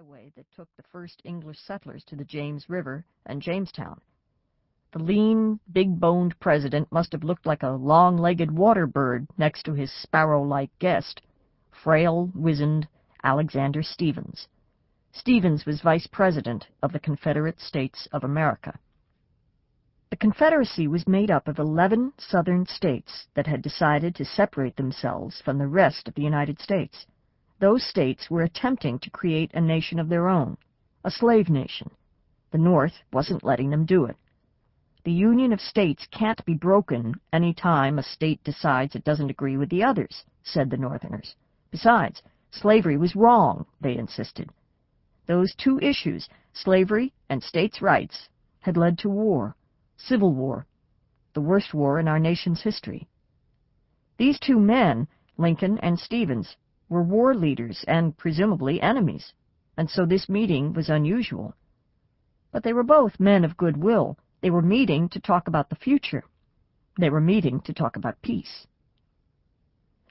highway that took the first English settlers to the James River and Jamestown. The lean, big-boned president must have looked like a long-legged water bird next to his sparrow-like guest, frail, wizened Alexander Stephens. Stephens was vice president of the Confederate States of America. The Confederacy was made up of 11 southern states that had decided to separate themselves from the rest of the United States. Those states were attempting to create a nation of their own, a slave nation. The North wasn't letting them do it. The Union of States can't be broken any time a state decides it doesn't agree with the others, said the Northerners. Besides, slavery was wrong, they insisted. Those two issues, slavery and states' rights, had led to war. Civil War, the worst war in our nation's history. These two men, Lincoln and Stephens, were war leaders and presumably enemies, and so this meeting was unusual. But they were both men of goodwill. They were meeting to talk about the future. They were meeting to talk about peace.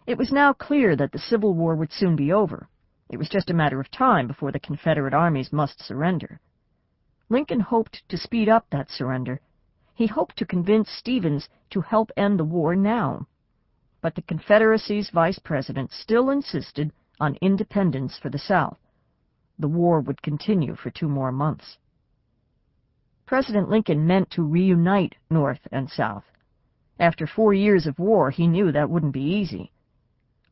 It was now clear that the Civil War would soon be over. It was just a matter of time before the Confederate armies must surrender. Lincoln hoped to speed up that surrender he hoped to convince Stephens to help end the war now. But the Confederacy's vice president still insisted on independence for the South. The war would continue for two more months. President Lincoln meant to reunite North and South. After four years of war, he knew that wouldn't be easy.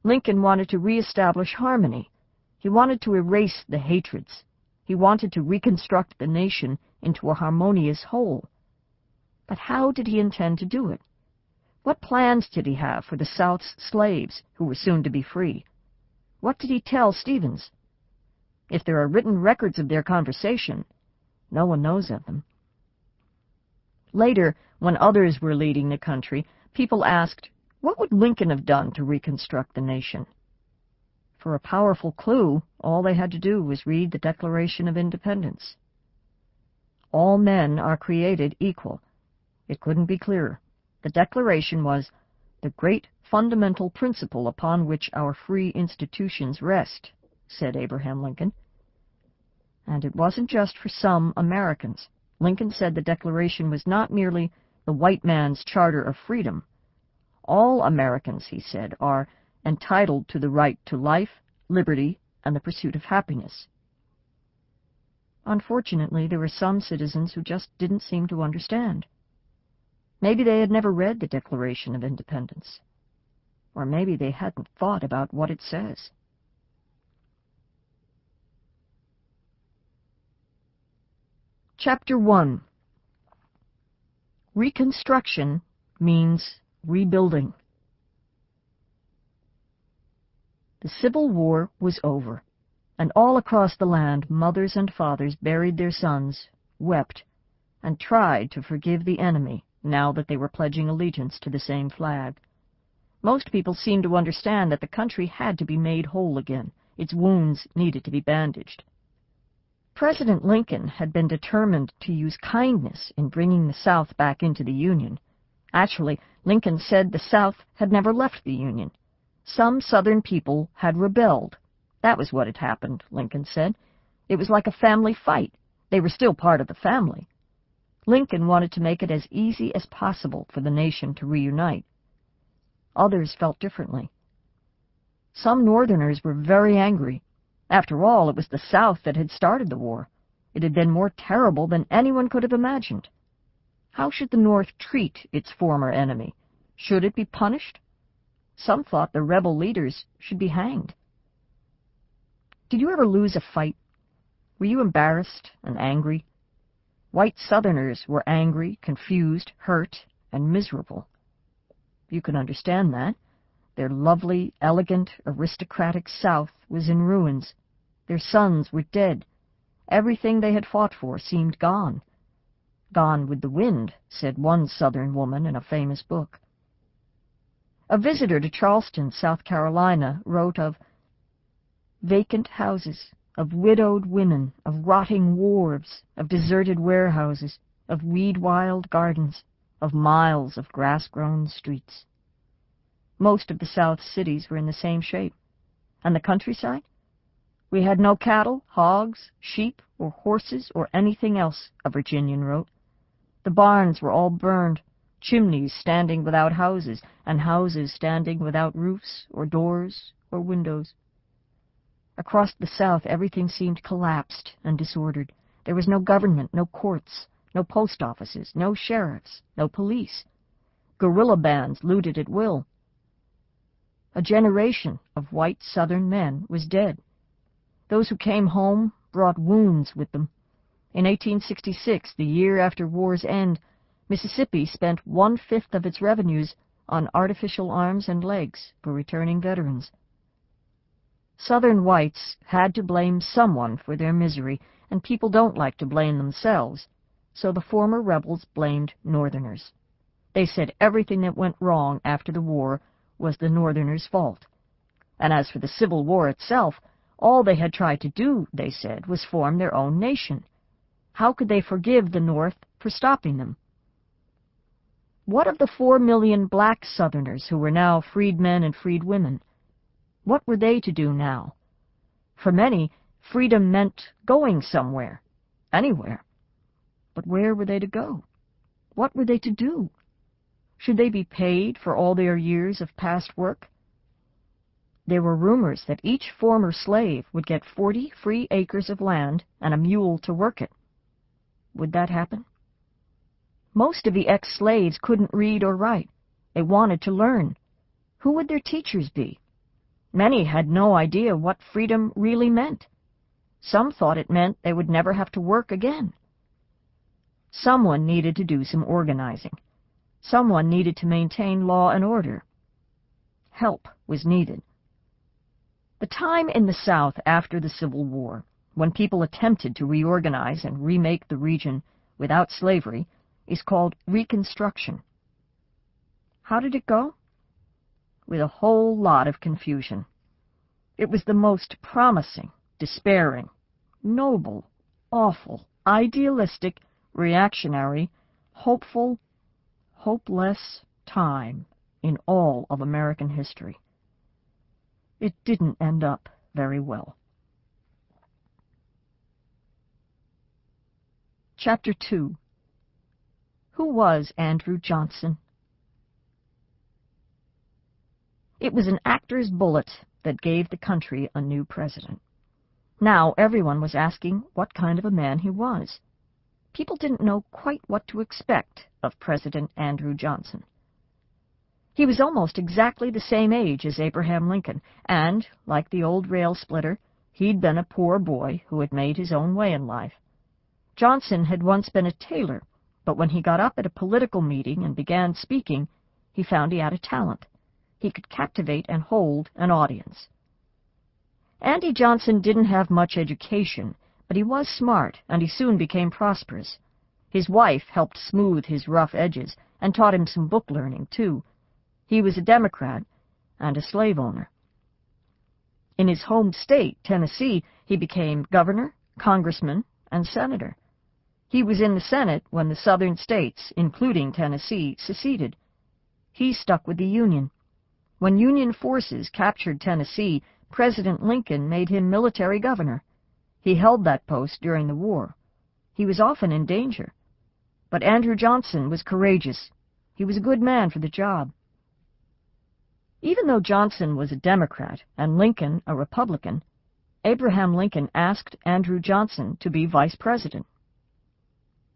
Lincoln wanted to reestablish harmony. He wanted to erase the hatreds. He wanted to reconstruct the nation into a harmonious whole. But how did he intend to do it? What plans did he have for the South's slaves, who were soon to be free? What did he tell Stephens? If there are written records of their conversation, no one knows of them. Later, when others were leading the country, people asked, what would Lincoln have done to reconstruct the nation? For a powerful clue, all they had to do was read the Declaration of Independence. All men are created equal, it couldn't be clearer. The Declaration was the great fundamental principle upon which our free institutions rest, said Abraham Lincoln. And it wasn't just for some Americans. Lincoln said the Declaration was not merely the white man's charter of freedom. All Americans, he said, are entitled to the right to life, liberty, and the pursuit of happiness. Unfortunately, there were some citizens who just didn't seem to understand. Maybe they had never read the Declaration of Independence. Or maybe they hadn't thought about what it says. Chapter 1 Reconstruction means rebuilding. The Civil War was over, and all across the land mothers and fathers buried their sons, wept, and tried to forgive the enemy now that they were pledging allegiance to the same flag. Most people seemed to understand that the country had to be made whole again. Its wounds needed to be bandaged. President Lincoln had been determined to use kindness in bringing the South back into the Union. Actually, Lincoln said the South had never left the Union. Some Southern people had rebelled. That was what had happened, Lincoln said. It was like a family fight. They were still part of the family. Lincoln wanted to make it as easy as possible for the nation to reunite. Others felt differently. Some Northerners were very angry. After all, it was the South that had started the war. It had been more terrible than anyone could have imagined. How should the North treat its former enemy? Should it be punished? Some thought the rebel leaders should be hanged. Did you ever lose a fight? Were you embarrassed and angry? White Southerners were angry, confused, hurt, and miserable. You can understand that. Their lovely, elegant, aristocratic South was in ruins. Their sons were dead. Everything they had fought for seemed gone. Gone with the wind, said one Southern woman in a famous book. A visitor to Charleston, South Carolina, wrote of vacant houses, of widowed women, of rotting wharves, of deserted warehouses, of weed-wild gardens, of miles of grass-grown streets. Most of the South cities were in the same shape. And the countryside? We had no cattle, hogs, sheep, or horses, or anything else, a Virginian wrote. The barns were all burned, chimneys standing without houses, and houses standing without roofs, or doors, or windows. Across the South everything seemed collapsed and disordered. There was no government, no courts, no post offices, no sheriffs, no police. Guerrilla bands looted at will. A generation of white Southern men was dead. Those who came home brought wounds with them. In 1866, the year after war's end, Mississippi spent one-fifth of its revenues on artificial arms and legs for returning veterans. Southern whites had to blame someone for their misery, and people don't like to blame themselves, so the former rebels blamed Northerners. They said everything that went wrong after the war was the Northerners' fault. And as for the Civil War itself, all they had tried to do, they said, was form their own nation. How could they forgive the North for stopping them? What of the four million black Southerners who were now freedmen and freedwomen? What were they to do now? For many, freedom meant going somewhere, anywhere. But where were they to go? What were they to do? Should they be paid for all their years of past work? There were rumors that each former slave would get forty free acres of land and a mule to work it. Would that happen? Most of the ex-slaves couldn't read or write. They wanted to learn. Who would their teachers be? Many had no idea what freedom really meant. Some thought it meant they would never have to work again. Someone needed to do some organizing. Someone needed to maintain law and order. Help was needed. The time in the South after the Civil War, when people attempted to reorganize and remake the region without slavery, is called Reconstruction. How did it go? With a whole lot of confusion. It was the most promising, despairing, noble, awful, idealistic, reactionary, hopeful, hopeless time in all of American history. It didn't end up very well. Chapter 2 Who was Andrew Johnson? It was an actor's bullet that gave the country a new president. Now everyone was asking what kind of a man he was. People didn't know quite what to expect of President Andrew Johnson. He was almost exactly the same age as Abraham Lincoln, and, like the old rail splitter, he'd been a poor boy who had made his own way in life. Johnson had once been a tailor, but when he got up at a political meeting and began speaking, he found he had a talent. He could captivate and hold an audience. Andy Johnson didn't have much education, but he was smart, and he soon became prosperous. His wife helped smooth his rough edges, and taught him some book learning, too, he was a Democrat and a slave owner. In his home state, Tennessee, he became governor, congressman, and senator. He was in the Senate when the southern states, including Tennessee, seceded. He stuck with the Union. When Union forces captured Tennessee, President Lincoln made him military governor. He held that post during the war. He was often in danger. But Andrew Johnson was courageous. He was a good man for the job. Even though Johnson was a Democrat and Lincoln a Republican, Abraham Lincoln asked Andrew Johnson to be vice president.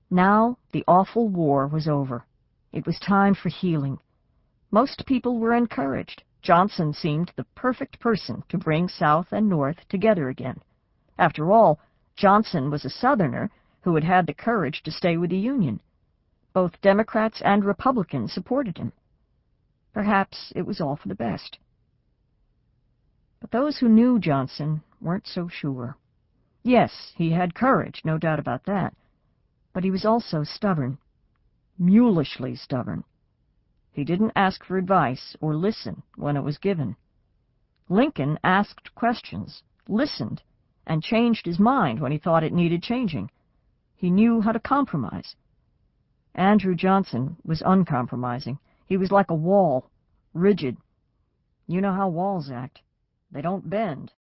Now the awful war was over. It was time for healing. Most people were encouraged. Johnson seemed the perfect person to bring South and North together again. After all, Johnson was a Southerner who had had the courage to stay with the Union. Both Democrats and Republicans supported him. Perhaps it was all for the best. But those who knew Johnson weren't so sure. Yes, he had courage, no doubt about that, but he was also stubborn, mulishly stubborn. He didn't ask for advice or listen when it was given. Lincoln asked questions, listened, and changed his mind when he thought it needed changing. He knew how to compromise. Andrew Johnson was uncompromising. He was like a wall, rigid. You know how walls act. They don't bend.